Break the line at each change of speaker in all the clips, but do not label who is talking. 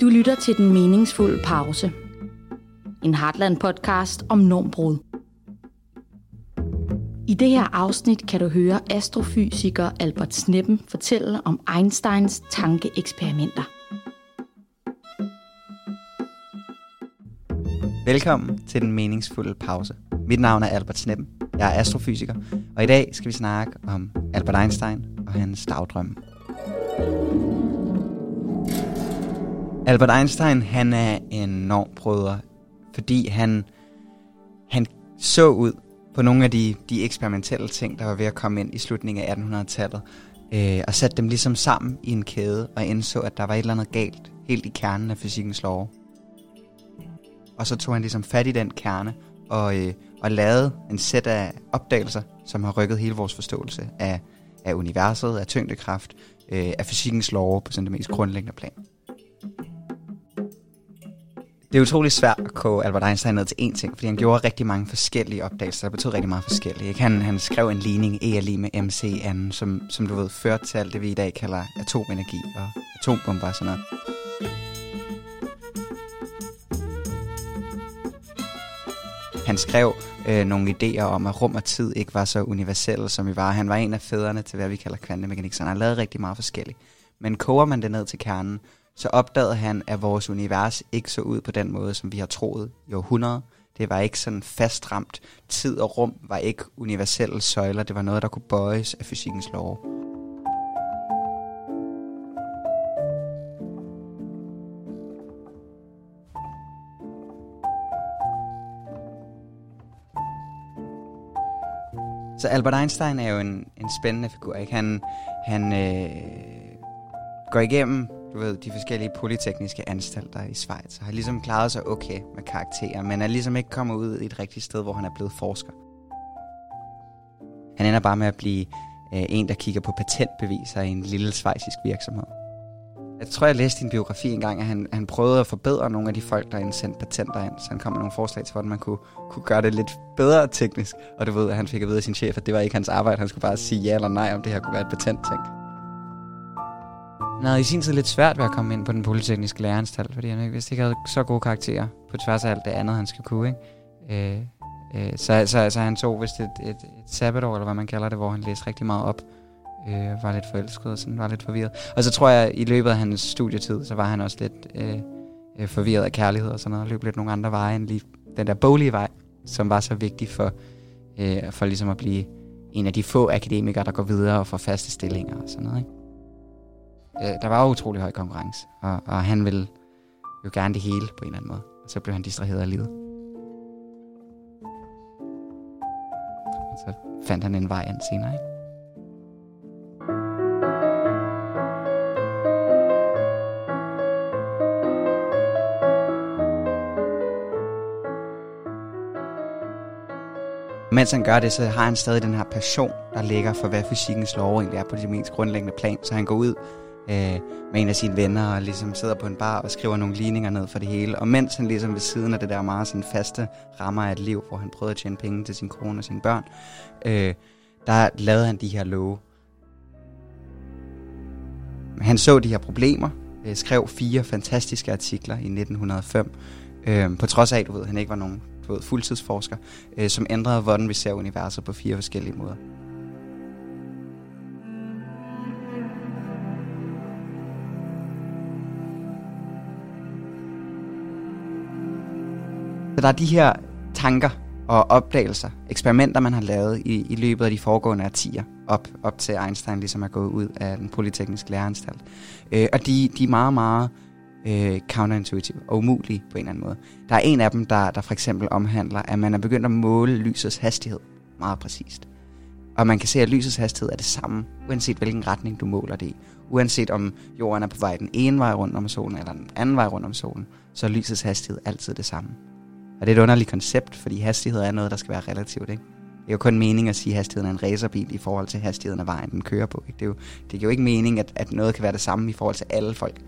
Du lytter til Den Meningsfulde Pause. En Heartland-podcast om normbrud. I det her afsnit kan du høre astrofysiker Albert Sneppen fortælle om Einsteins tankeeksperimenter.
Velkommen til Den Meningsfulde Pause. Mit navn er Albert Sneppen. Jeg er astrofysiker, og i dag skal vi snakke om Albert Einstein og hans dagdrømme. Albert Einstein, han er en normbrødre, fordi han, han så ud på nogle af de, de eksperimentelle ting, der var ved at komme ind i slutningen af 1800-tallet, øh, og satte dem ligesom sammen i en kæde, og indså, at der var et eller andet galt helt i kernen af fysikkens lov. Og så tog han ligesom fat i den kerne, og, øh, og lavede en sæt af opdagelser, som har rykket hele vores forståelse af, af universet, af tyngdekraft, øh, af fysikkens lov på sådan det mest grundlæggende plan. Det er utrolig svært at koge Albert Einstein ned til én ting, fordi han gjorde rigtig mange forskellige opdagelser, der betød rigtig meget forskellige. Ikke? Han, han skrev en ligning, E er lige med MC anden, som, som du ved, førte til alt det, vi i dag kalder atomenergi og atombomber og sådan noget. Han skrev øh, nogle idéer om, at rum og tid ikke var så universelle, som vi var. Han var en af fædrene til, hvad vi kalder kvantemekanik, så han har lavet rigtig meget forskelligt. Men koger man det ned til kernen, så opdagede han, at vores univers ikke så ud på den måde, som vi har troet i århundreder. Det var ikke sådan fastramt. Tid og rum var ikke universelle søjler. Det var noget, der kunne bøjes af fysikkens lov. Så Albert Einstein er jo en, en spændende figur. Ikke? Han, han øh, går igennem du ved, de forskellige polytekniske anstalter i Schweiz, og har ligesom klaret sig okay med karakterer, men er ligesom ikke kommet ud i et rigtigt sted, hvor han er blevet forsker. Han ender bare med at blive øh, en, der kigger på patentbeviser i en lille svejsisk virksomhed. Jeg tror, jeg læste din biografi en gang, at han, han prøvede at forbedre nogle af de folk, der indsendte patenter ind. Så han kom med nogle forslag til, hvordan man kunne, kunne gøre det lidt bedre teknisk. Og du ved, at han fik at vide af sin chef, at det var ikke hans arbejde. Han skulle bare sige ja eller nej, om det her kunne være et patent, ting. Han havde i sin tid lidt svært ved at komme ind på den polytekniske læreranstalt, fordi han ikke vidste ikke havde så gode karakterer på tværs af alt det andet, han skulle kunne. Ikke? Øh, øh, så, så, så han tog vist et, et, et sabbatår, eller hvad man kalder det, hvor han læste rigtig meget op. Øh, var lidt forelsket og sådan, var lidt forvirret. Og så tror jeg, at i løbet af hans studietid, så var han også lidt øh, øh, forvirret af kærlighed og sådan noget, og løb lidt nogle andre veje end lige den der boglige vej, som var så vigtig for, øh, for ligesom at blive en af de få akademikere, der går videre og får faste stillinger og sådan noget. Ikke? Øh, der var utrolig høj konkurrence, og, og han ville jo gerne det hele på en eller anden måde. Og så blev han distraheret af livet. Og så fandt han en vej ind senere, ikke? Mens han gør det, så har han stadig den her passion, der ligger for, hvad fysikkens lov egentlig er på det mest grundlæggende plan. Så han går ud øh, med en af sine venner og ligesom sidder på en bar og skriver nogle ligninger ned for det hele. Og mens han ligesom ved siden af det der meget sådan faste rammer af et liv, hvor han prøvede at tjene penge til sin kone og sine børn, øh, der lavede han de her love. Han så de her problemer, øh, skrev fire fantastiske artikler i 1905, øh, på trods af, du ved, han ikke var nogen du ved, fuldtidsforsker, øh, som ændrede, hvordan vi ser universet på fire forskellige måder. Så der er de her tanker og opdagelser, eksperimenter, man har lavet i, i løbet af de foregående årtier, op, op til Einstein ligesom er gået ud af den polytekniske læreranstalt. Øh, og de, de er meget, meget øh, counterintuitive og umulige på en eller anden måde. Der er en af dem, der, der for eksempel omhandler, at man er begyndt at måle lysets hastighed meget præcist. Og man kan se, at lysets hastighed er det samme, uanset hvilken retning du måler det i. Uanset om jorden er på vej den ene vej rundt om solen, eller den anden vej rundt om solen, så er lysets hastighed altid det samme. Og det er et underligt koncept, fordi hastighed er noget, der skal være relativt, ikke? Det er jo kun mening at sige, at hastigheden er en racerbil i forhold til hastigheden af vejen, den kører på. Ikke? Det, er jo, det giver jo ikke mening, at, at noget kan være det samme i forhold til alle folk.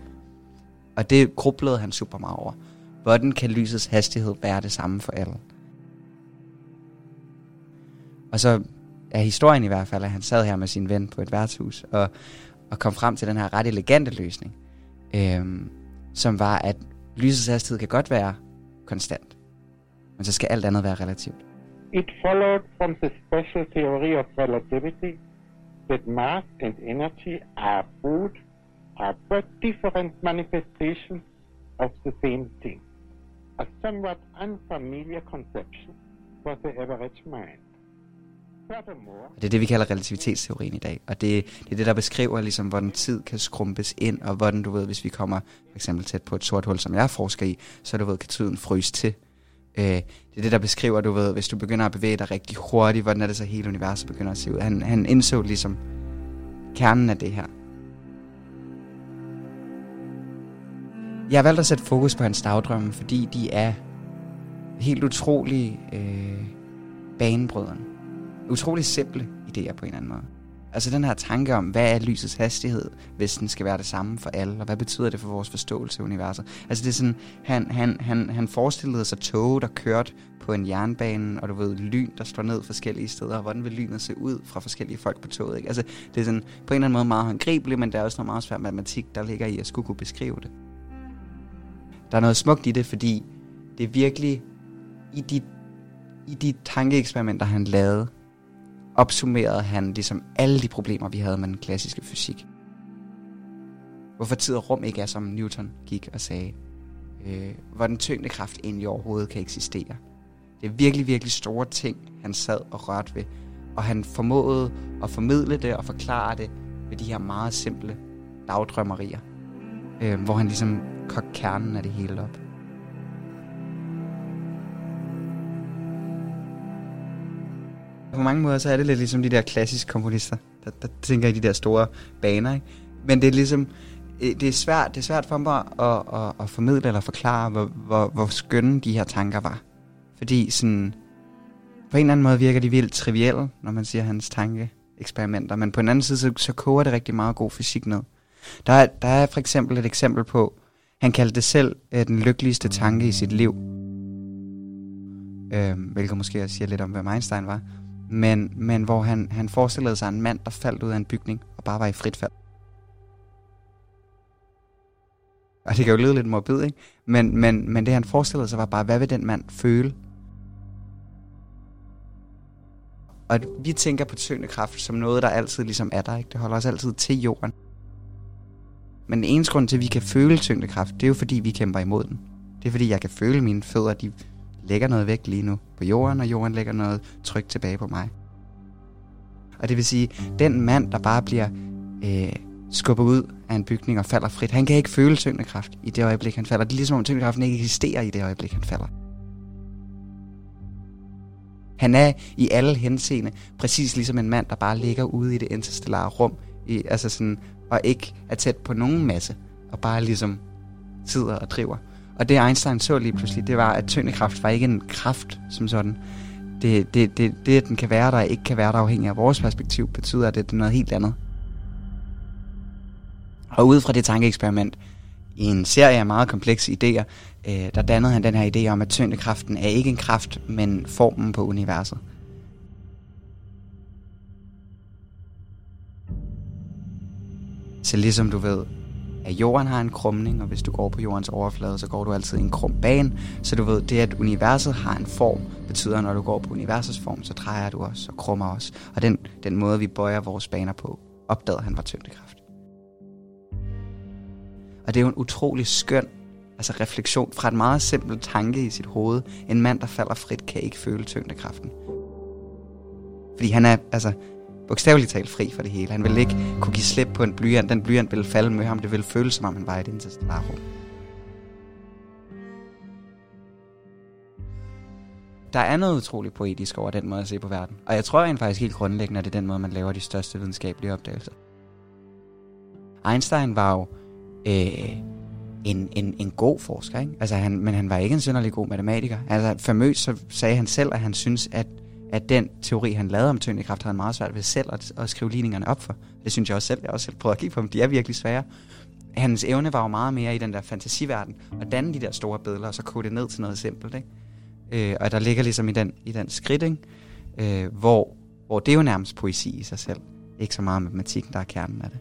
Og det grublede han super meget over. Hvordan kan lysets hastighed være det samme for alle? Og så er historien i hvert fald, at han sad her med sin ven på et værtshus, og, og kom frem til den her ret elegante løsning. Øhm, som var, at lysets hastighed kan godt være konstant, men så skal alt andet være relativt.
It followed from the special theory of relativity that mass and energy are both are but different manifestations of the same thing. A somewhat unfamiliar conception for the average mind.
Og det er det, vi kalder relativitetsteorien i dag. Og det, det er det, der beskriver, ligesom, hvordan tid kan skrumpes ind, og hvordan, du ved, hvis vi kommer for eksempel tæt på et sort hul, som jeg forsker i, så du ved, kan tiden fryse til. Øh, det er det, der beskriver, du ved, hvis du begynder at bevæge dig rigtig hurtigt, hvordan er det så hele universet begynder at se ud. Han, han indså ligesom kernen af det her. Jeg har valgt at sætte fokus på hans dagdrømme, fordi de er helt utrolig øh, banebrydende. Utrolig simple idéer på en eller anden måde. Altså den her tanke om, hvad er lysets hastighed, hvis den skal være det samme for alle, og hvad betyder det for vores forståelse af universet? Altså det er sådan, han, han, han, han forestillede sig tog, der kørte på en jernbane, og du ved, lyn, der slår ned forskellige steder, og hvordan vil lynet se ud fra forskellige folk på toget, ikke? Altså det er sådan på en eller anden måde meget håndgribeligt, men der er også noget meget svært matematik, der ligger i at skulle kunne beskrive det. Der er noget smukt i det, fordi det er virkelig i de, i de tankeeksperimenter, han lavede, opsummerede han ligesom alle de problemer, vi havde med den klassiske fysik. Hvorfor tid og rum ikke er, som Newton gik og sagde. Øh, hvordan tyngdekraft egentlig overhovedet kan eksistere. Det er virkelig, virkelig store ting, han sad og rørte ved. Og han formåede at formidle det og forklare det med de her meget simple dagdrømmerier. Øh, hvor han ligesom kogte kernen af det hele op. På mange måder så er det lidt ligesom de der klassiske komponister, der, der tænker i de der store baner. Ikke? Men det er ligesom, øh, det er svært, det er svært for mig at, at, at formidle eller forklare, hvor, hvor, hvor skønne de her tanker var. Fordi sådan, på en eller anden måde virker de vildt trivielle, når man siger hans tankeeksperimenter. Men på en anden side, så, så koger det rigtig meget god fysik ned. Der er, der er for eksempel et eksempel på, han kaldte det selv øh, den lykkeligste tanke i sit liv. Øh, hvilket måske også siger lidt om, hvad Einstein var. Men, men hvor han, han forestillede sig en mand, der faldt ud af en bygning og bare var i frit fald. Og det kan jo lyde lidt morbid, ikke? Men, men, men det han forestillede sig var bare, hvad vil den mand føle? Og vi tænker på tyngdekraft som noget, der altid ligesom er der, ikke? Det holder os altid til jorden. Men den eneste grund til, at vi kan føle tyngdekraft, det er jo fordi, vi kæmper imod den. Det er fordi, jeg kan føle, mine fødder, de lægger noget væk lige nu på jorden, og jorden lægger noget tryk tilbage på mig. Og det vil sige, den mand, der bare bliver øh, skubbet ud af en bygning og falder frit, han kan ikke føle tyngdekraft i det øjeblik, han falder. Det er ligesom om tyngdekraften ikke eksisterer i det øjeblik, han falder. Han er i alle henseende præcis ligesom en mand, der bare ligger ude i det interstellare rum, i, altså sådan, og ikke er tæt på nogen masse, og bare ligesom sidder og driver. Og det Einstein så lige pludselig, det var, at tyngdekraft var ikke en kraft som sådan. Det, det, det, det at den kan være der og ikke kan være der afhængig af vores perspektiv, betyder, at det er noget helt andet. Og ud fra det tankeeksperiment, i en serie af meget komplekse idéer, øh, der dannede han den her idé om, at tyngdekraften er ikke en kraft, men formen på universet. Så ligesom du ved, at jorden har en krumning, og hvis du går på jordens overflade, så går du altid i en krum bane. Så du ved, det at universet har en form, betyder, at når du går på universets form, så drejer du os og krummer os. Og den, den måde, vi bøjer vores baner på, opdagede han var tyngdekraft. Og det er jo en utrolig skøn altså refleksion fra et meget simpelt tanke i sit hoved. En mand, der falder frit, kan ikke føle tyngdekraften. Fordi han er, altså, bogstaveligt talt fri for det hele. Han ville ikke kunne give slip på en blyant. Den blyant ville falde med ham. Det ville føles, som om han var i et interstellar rum. Der er noget utroligt poetisk over den måde at se på verden. Og jeg tror rent faktisk helt grundlæggende, at det er den måde, man laver de største videnskabelige opdagelser. Einstein var jo øh, en, en, en god forsker, ikke? Altså han, men han var ikke en synderlig god matematiker. Altså famøs så sagde han selv, at han synes, at at den teori, han lavede om tyngdekraft, havde han meget svært ved selv at, at skrive ligningerne op for. Det synes jeg også selv. Jeg har også selv prøvet at kigge på dem. De er virkelig svære. Hans evne var jo meget mere i den der fantasiverden, og danne de der store billeder, og så kode det ned til noget simpelt. Ikke? Øh, og der ligger ligesom i den, i den skridt, ikke? Øh, hvor, hvor det er jo nærmest poesi i sig selv. Ikke så meget matematikken, der er kernen af det.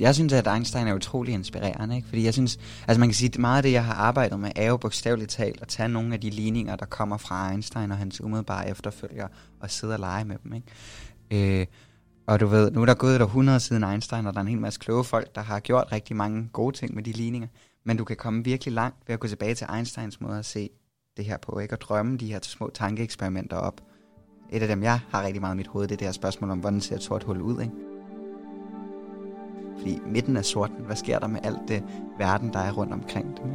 Jeg synes, at Einstein er utrolig inspirerende, ikke? fordi jeg synes, altså man kan sige, at meget af det, jeg har arbejdet med, er jo bogstaveligt talt at tage nogle af de ligninger, der kommer fra Einstein og hans umiddelbare efterfølger, og sidde og lege med dem. Ikke? Øh, og du ved, nu er der gået et århundrede siden Einstein, og der er en hel masse kloge folk, der har gjort rigtig mange gode ting med de ligninger, men du kan komme virkelig langt ved at gå tilbage til Einsteins måde at se det her på, ikke? og drømme de her små tankeeksperimenter op. Et af dem, jeg har rigtig meget i mit hoved, det er det her spørgsmål om, hvordan ser et sort hul ud, ikke? Fordi midten er sorten. Hvad sker der med alt det verden, der er rundt omkring dem?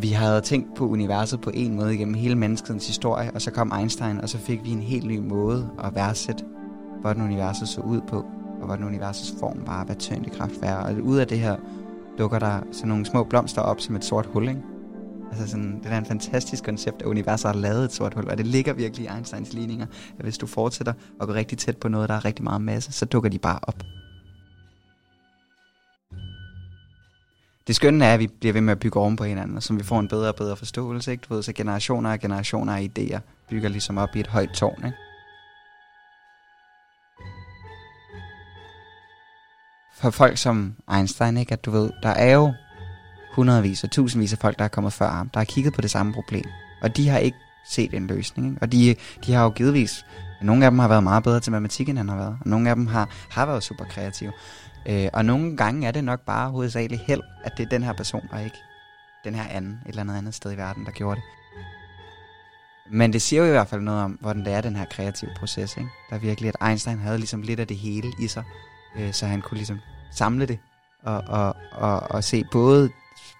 Vi havde tænkt på universet på en måde gennem hele menneskets historie, og så kom Einstein, og så fik vi en helt ny måde at værdsætte, hvordan universet så ud på, og hvordan universets form var, hvad tyngdekraft var. Og ud af det her dukker der sådan nogle små blomster op som et sort hul, ikke? Altså sådan, det er en fantastisk koncept, at universet har lavet et sort hul, og det ligger virkelig i Einsteins ligninger, at hvis du fortsætter og går rigtig tæt på noget, der er rigtig meget masse, så dukker de bare op. Det skønne er, at vi bliver ved med at bygge oven på hinanden, så vi får en bedre og bedre forståelse, ikke? Du ved, så generationer og generationer af idéer bygger ligesom op i et højt tårn, ikke? For folk som Einstein, ikke? At du ved, der er jo hundredvis og tusindvis af folk, der er kommet før ham, der har kigget på det samme problem. Og de har ikke set en løsning. Ikke? Og de, de har jo givetvis, nogle af dem har været meget bedre til matematik, end han har været. Og nogle af dem har, har været super kreative. Øh, og nogle gange er det nok bare hovedsageligt held, at det er den her person, og ikke den her anden, et eller andet andet sted i verden, der gjorde det. Men det siger jo i hvert fald noget om, hvordan det er, den her kreative proces. Ikke? Der er virkelig, at Einstein havde ligesom lidt af det hele i sig, øh, så han kunne ligesom samle det og, og, og, og se både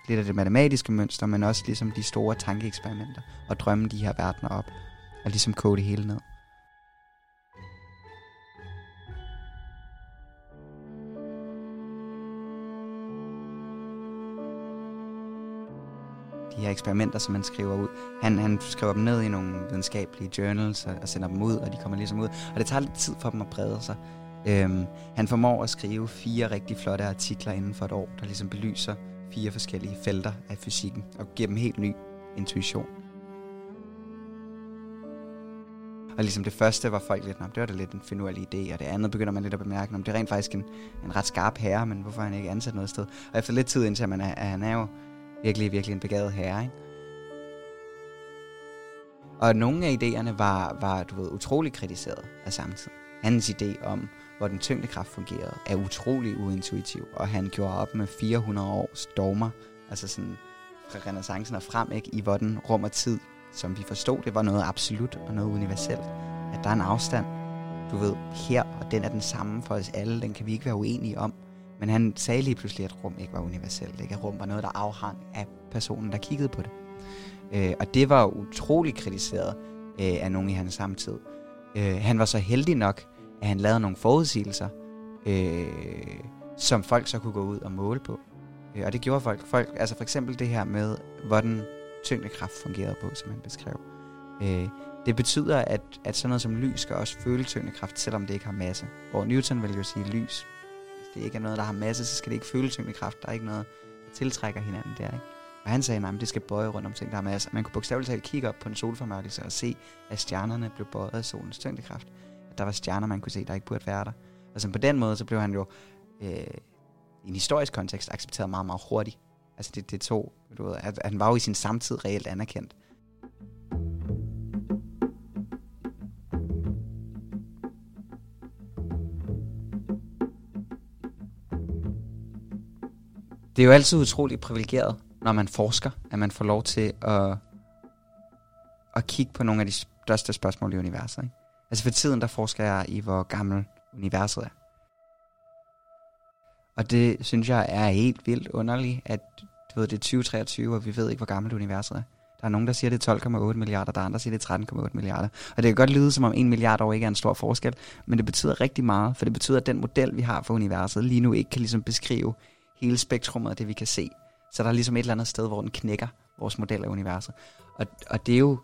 lidt af det matematiske mønster, men også ligesom de store tankeeksperimenter, og drømme de her verdener op, og ligesom kode det hele ned. de her eksperimenter, som man skriver ud. Han, han skriver dem ned i nogle videnskabelige journals og, og sender dem ud, og de kommer ligesom ud. Og det tager lidt tid for dem at brede sig. Øhm, han formår at skrive fire rigtig flotte artikler inden for et år, der ligesom belyser fire forskellige felter af fysikken og giver dem helt ny intuition. Og ligesom det første var folk lidt, det var da lidt en finurlig idé, og det andet begynder man lidt at bemærke, om det er rent faktisk en, en ret skarp herre, men hvorfor er han ikke ansat noget sted? Og efter lidt tid indser man at han er jo virkelig, virkelig en begavet herre, ikke? Og nogle af idéerne var, var du ved, utrolig kritiseret af samtiden. Hans idé om, hvor den tyngdekraft fungerede, er utrolig uintuitiv, og han gjorde op med 400 års dogmer, altså sådan fra renaissancen og frem, ikke, i hvordan rum og tid, som vi forstod, det var noget absolut og noget universelt. At der er en afstand, du ved, her, og den er den samme for os alle, den kan vi ikke være uenige om. Men han sagde lige pludselig, at rum ikke var universelt, ikke? at rum var noget, der afhang af personen, der kiggede på det. Øh, og det var utrolig kritiseret øh, af nogen i hans samtid. Øh, han var så heldig nok, at han lavede nogle forudsigelser, øh, som folk så kunne gå ud og måle på. Øh, og det gjorde folk. folk. Altså for eksempel det her med, hvordan tyngdekraft fungerede på, som han beskrev. Øh, det betyder, at, at sådan noget som lys skal også føle tyngdekraft, selvom det ikke har masse. Hvor Newton vil jo sige, at lys, hvis det ikke er noget, der har masse, så skal det ikke føle tyngdekraft. Der er ikke noget, der tiltrækker hinanden der. Ikke? Og han sagde, at det skal bøje rundt om ting, der har masse. Man kunne bogstaveligt talt kigge op på en solformørkelse og se, at stjernerne blev bøjet af solens tyngdekraft der var stjerner, man kunne se, der ikke burde være der. Og så på den måde, så blev han jo øh, i en historisk kontekst accepteret meget, meget hurtigt. Altså det, det tog, du ved, at, at han var jo i sin samtid reelt anerkendt. Det er jo altid utroligt privilegeret, når man forsker, at man får lov til at, at kigge på nogle af de største spørgsmål i universet. Ikke? Altså for tiden, der forsker jeg i, hvor gammel universet er. Og det synes jeg er helt vildt underligt, at du ved, det er 2023, og vi ved ikke, hvor gammelt universet er. Der er nogen, der siger, det er 12,8 milliarder, der er andre, der siger, det er 13,8 milliarder. Og det kan godt lyde, som om 1 milliard år ikke er en stor forskel, men det betyder rigtig meget, for det betyder, at den model, vi har for universet, lige nu ikke kan ligesom beskrive hele spektrummet af det, vi kan se. Så der er ligesom et eller andet sted, hvor den knækker vores model af universet. Og, og det er jo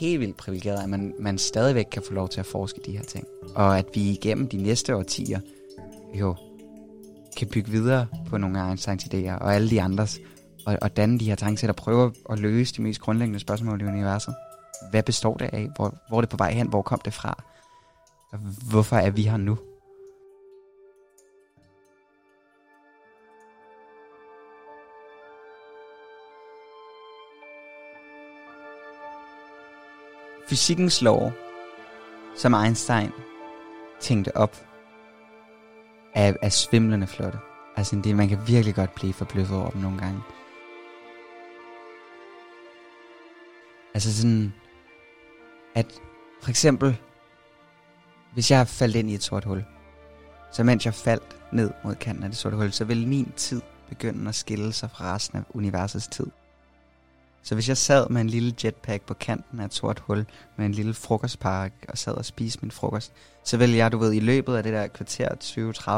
helt vildt privilegeret, at man, man stadigvæk kan få lov til at forske de her ting. Og at vi igennem de næste årtier jo kan bygge videre på nogle af Einsteins idéer og alle de andres, og, og danne de her tankesæt og prøve at løse de mest grundlæggende spørgsmål i universet. Hvad består det af? Hvor, hvor er det på vej hen? Hvor kom det fra? Hvorfor er vi her nu? Fysikkens lov, som Einstein tænkte op, er, er svimlende flotte. Altså, det, man kan virkelig godt blive forbløffet over dem nogle gange. Altså sådan, at for eksempel, hvis jeg faldt ind i et sort hul, så mens jeg faldt ned mod kanten af det sorte hul, så vil min tid begynde at skille sig fra resten af universets tid. Så hvis jeg sad med en lille jetpack på kanten af et sort hul, med en lille frokostpark, og sad og spiste min frokost, så ville jeg, du ved, i løbet af det der kvarter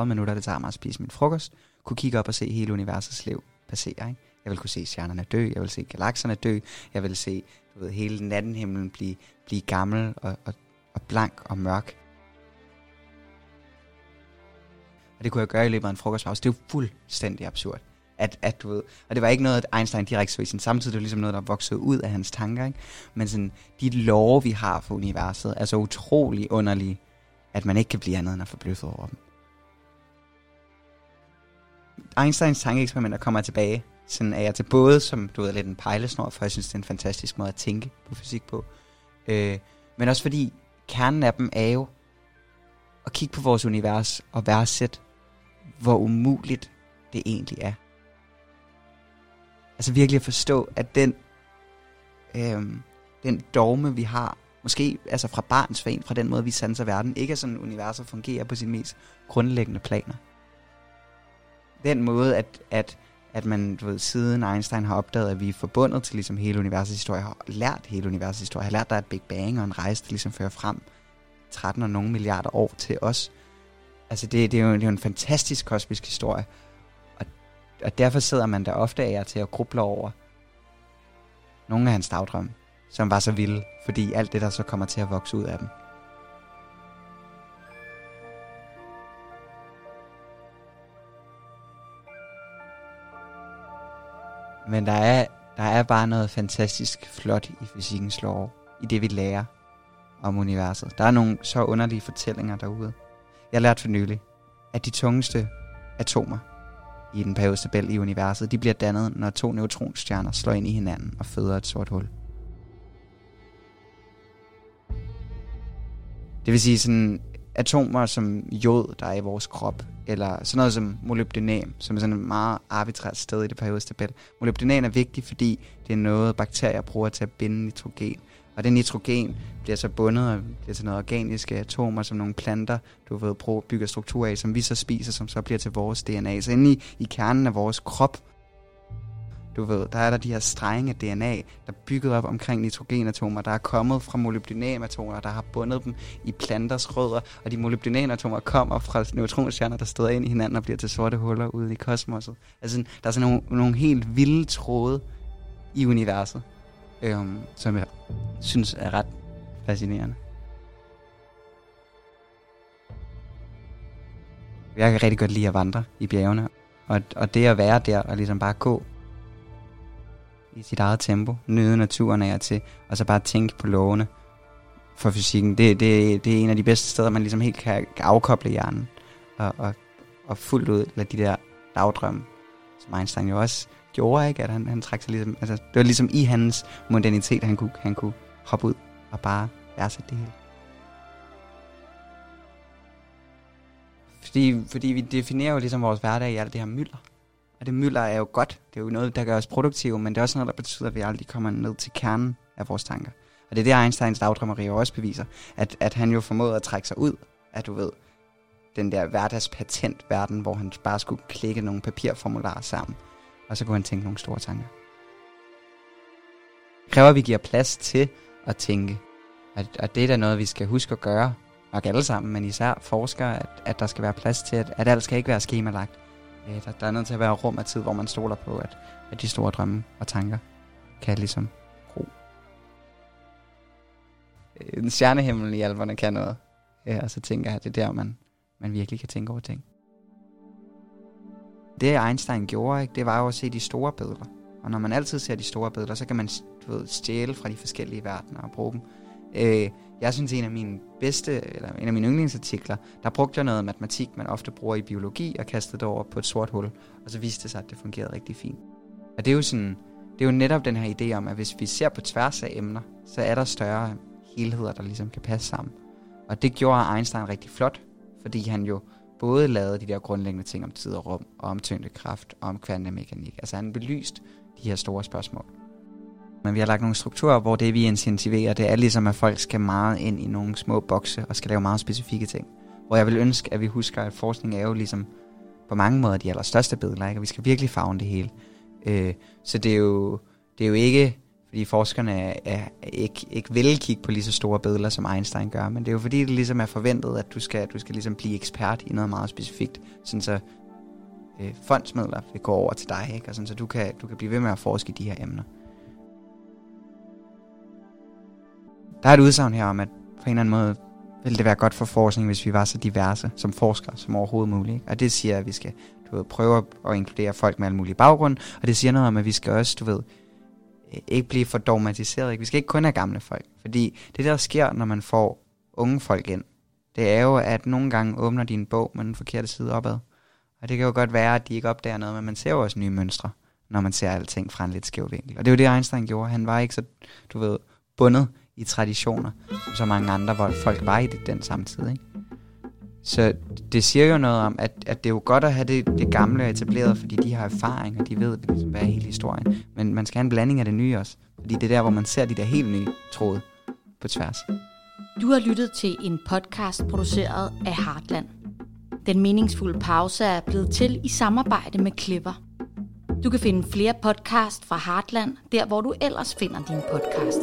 20-30 minutter, det tager mig at spise min frokost, kunne kigge op og se hele universets liv passere. Ikke? Jeg ville kunne se stjernerne dø, jeg ville se galakserne dø, jeg ville se du ved, hele nattenhimlen blive, blive gammel og, og, og blank og mørk. Og det kunne jeg gøre i løbet af en frokostpause. Det er jo fuldstændig absurd. At, at du ved, og det var ikke noget, at Einstein direkte så i sin samtid, det var ligesom noget, der voksede ud af hans tanker. Ikke? Men sådan, de love, vi har for universet, er så utrolig underlige, at man ikke kan blive andet end at forbløffet over dem. Einsteins tankeeksperimenter kommer tilbage. Sådan er jeg til både som, du ved, lidt en pejlesnor, for jeg synes, det er en fantastisk måde at tænke på fysik på. Øh, men også fordi kernen af dem er jo at kigge på vores univers og værdsætte, hvor umuligt det egentlig er. Altså virkelig at forstå, at den, øh, den dogme, vi har, måske altså fra barns fan, fra den måde, vi sanser verden, ikke er sådan, universet fungerer på sin mest grundlæggende planer. Den måde, at, at, at man du ved, siden Einstein har opdaget, at vi er forbundet til ligesom hele universets historie, har lært hele universets historie, har lært, at der er et Big Bang og en rejse, der ligesom fører frem 13 og nogle milliarder år til os. Altså det, det, er jo, det er jo en fantastisk kosmisk historie. Og, derfor sidder man der ofte af til at gruble over nogle af hans dagdrømme, som var så vilde, fordi alt det, der så kommer til at vokse ud af dem. Men der er, der er bare noget fantastisk flot i fysikkens lov, i det vi lærer om universet. Der er nogle så underlige fortællinger derude. Jeg lærte for nylig, at de tungeste atomer i den periodiske tabel i universet, de bliver dannet, når to neutronstjerner slår ind i hinanden og føder et sort hul. Det vil sige sådan atomer som jod, der er i vores krop, eller sådan noget som molybdenam, som er sådan et meget arbitrært sted i det periodiske tabel. Molybdenam er vigtigt, fordi det er noget, bakterier bruger til at binde nitrogen. Og det nitrogen bliver så bundet og bliver til noget organiske atomer, som nogle planter, du ved, bruger, bygger struktur af, som vi så spiser, som så bliver til vores DNA. Så inde i, i kernen af vores krop, du ved, der er der de her strenge af DNA, der er bygget op omkring nitrogenatomer, der er kommet fra molybdenatomer, der har bundet dem i planters rødder, og de molybdenatomer kommer fra neutronstjerner, der støder ind i hinanden og bliver til sorte huller ude i kosmoset. Altså, der er sådan nogle, nogle helt vilde tråde i universet, øhm, som jeg synes er ret fascinerende. Jeg kan rigtig godt lide at vandre i bjergene, og, og det at være der og ligesom bare gå i sit eget tempo, nyde naturen af til, og så bare tænke på lovene for fysikken. Det, det, det er en af de bedste steder, man ligesom helt kan, kan afkoble hjernen, og, og, og fuldt ud lade de der dagdrømme, som Einstein jo også gjorde, ikke? at han, han trak sig ligesom, altså, det var ligesom i hans modernitet, han kunne, han kunne hoppe ud og bare værdsætte det hele. Fordi, fordi vi definerer jo ligesom vores hverdag i alt det her mylder. Og det mylder er jo godt. Det er jo noget, der gør os produktive, men det er også noget, der betyder, at vi aldrig kommer ned til kernen af vores tanker. Og det er det, Einsteins dagdrømmeri også beviser. At, at han jo formåede at trække sig ud af, du ved, den der hverdagspatentverden, hvor han bare skulle klikke nogle papirformularer sammen. Og så kunne han tænke nogle store tanker. Det kræver, at vi giver plads til at tænke. At, at det er da noget, vi skal huske at gøre. Nok alle sammen, men især forskere, at, at der skal være plads til, at, at alt skal ikke være skemalagt. Øh, der, der er nødt til at være rum og tid, hvor man stoler på, at, at de store drømme og tanker kan ligesom gro. Øh, en stjernehimmel i alverne kan noget. Ja, og så tænker jeg, at det er der, man, man virkelig kan tænke over ting. Det Einstein gjorde, ikke, det var jo at se de store billeder. Og når man altid ser de store billeder, så kan man du ved, stjæle fra de forskellige verdener og bruge dem. Øh, jeg synes, en af mine bedste, eller en af mine yndlingsartikler, der brugte jeg noget matematik, man ofte bruger i biologi, og kastede det over på et sort hul. Og så viste det sig, at det fungerede rigtig fint. Og det er jo sådan, det er jo netop den her idé om, at hvis vi ser på tværs af emner, så er der større helheder, der ligesom kan passe sammen. Og det gjorde Einstein rigtig flot, fordi han jo både lavede de der grundlæggende ting om tid og rum, og om tyngdekraft, og om kvantemekanik. Altså han belyst de her store spørgsmål. Men vi har lagt nogle strukturer, hvor det vi incentiverer, det er ligesom, at folk skal meget ind i nogle små bokse, og skal lave meget specifikke ting. Hvor jeg vil ønske, at vi husker, at forskning er jo ligesom på mange måder de allerstørste billeder, ikke? og vi skal virkelig fagne det hele. Øh, så det er, jo, det er jo ikke, fordi forskerne er, er, ikke, ikke vil kigge på lige så store billeder, som Einstein gør, men det er jo fordi, det ligesom er forventet, at du skal, du skal ligesom blive ekspert i noget meget specifikt, sådan så øh, fondsmidler vil gå over til dig, ikke? og sådan, så du kan, du kan blive ved med at forske i de her emner. Der er et udsagn her om, at på en eller anden måde ville det være godt for forskning, hvis vi var så diverse som forskere som overhovedet muligt. Ikke? Og det siger, at vi skal du ved, prøve at inkludere folk med alle mulige baggrund, og det siger noget om, at vi skal også, du ved, ikke blive for dogmatiseret. Ikke? Vi skal ikke kun have gamle folk, fordi det der sker, når man får unge folk ind, det er jo, at nogle gange åbner din bog med den forkerte side opad. Og det kan jo godt være, at de ikke opdager noget, men man ser jo også nye mønstre, når man ser alting fra en lidt skæv vinkel. Og det er jo det, Einstein gjorde. Han var ikke så, du ved, bundet i traditioner, som så mange andre folk var i det, den samtidig. Ikke? Så det siger jo noget om, at, at det er jo godt at have det, det gamle etableret, fordi de har erfaring, og de ved, hvad er hele historien. Men man skal have en blanding af det nye også, fordi det er der, hvor man ser de der helt nye tråde på tværs.
Du har lyttet til en podcast produceret af Heartland. Den meningsfulde pause er blevet til i samarbejde med Klipper. Du kan finde flere podcast fra Heartland, der hvor du ellers finder din podcast.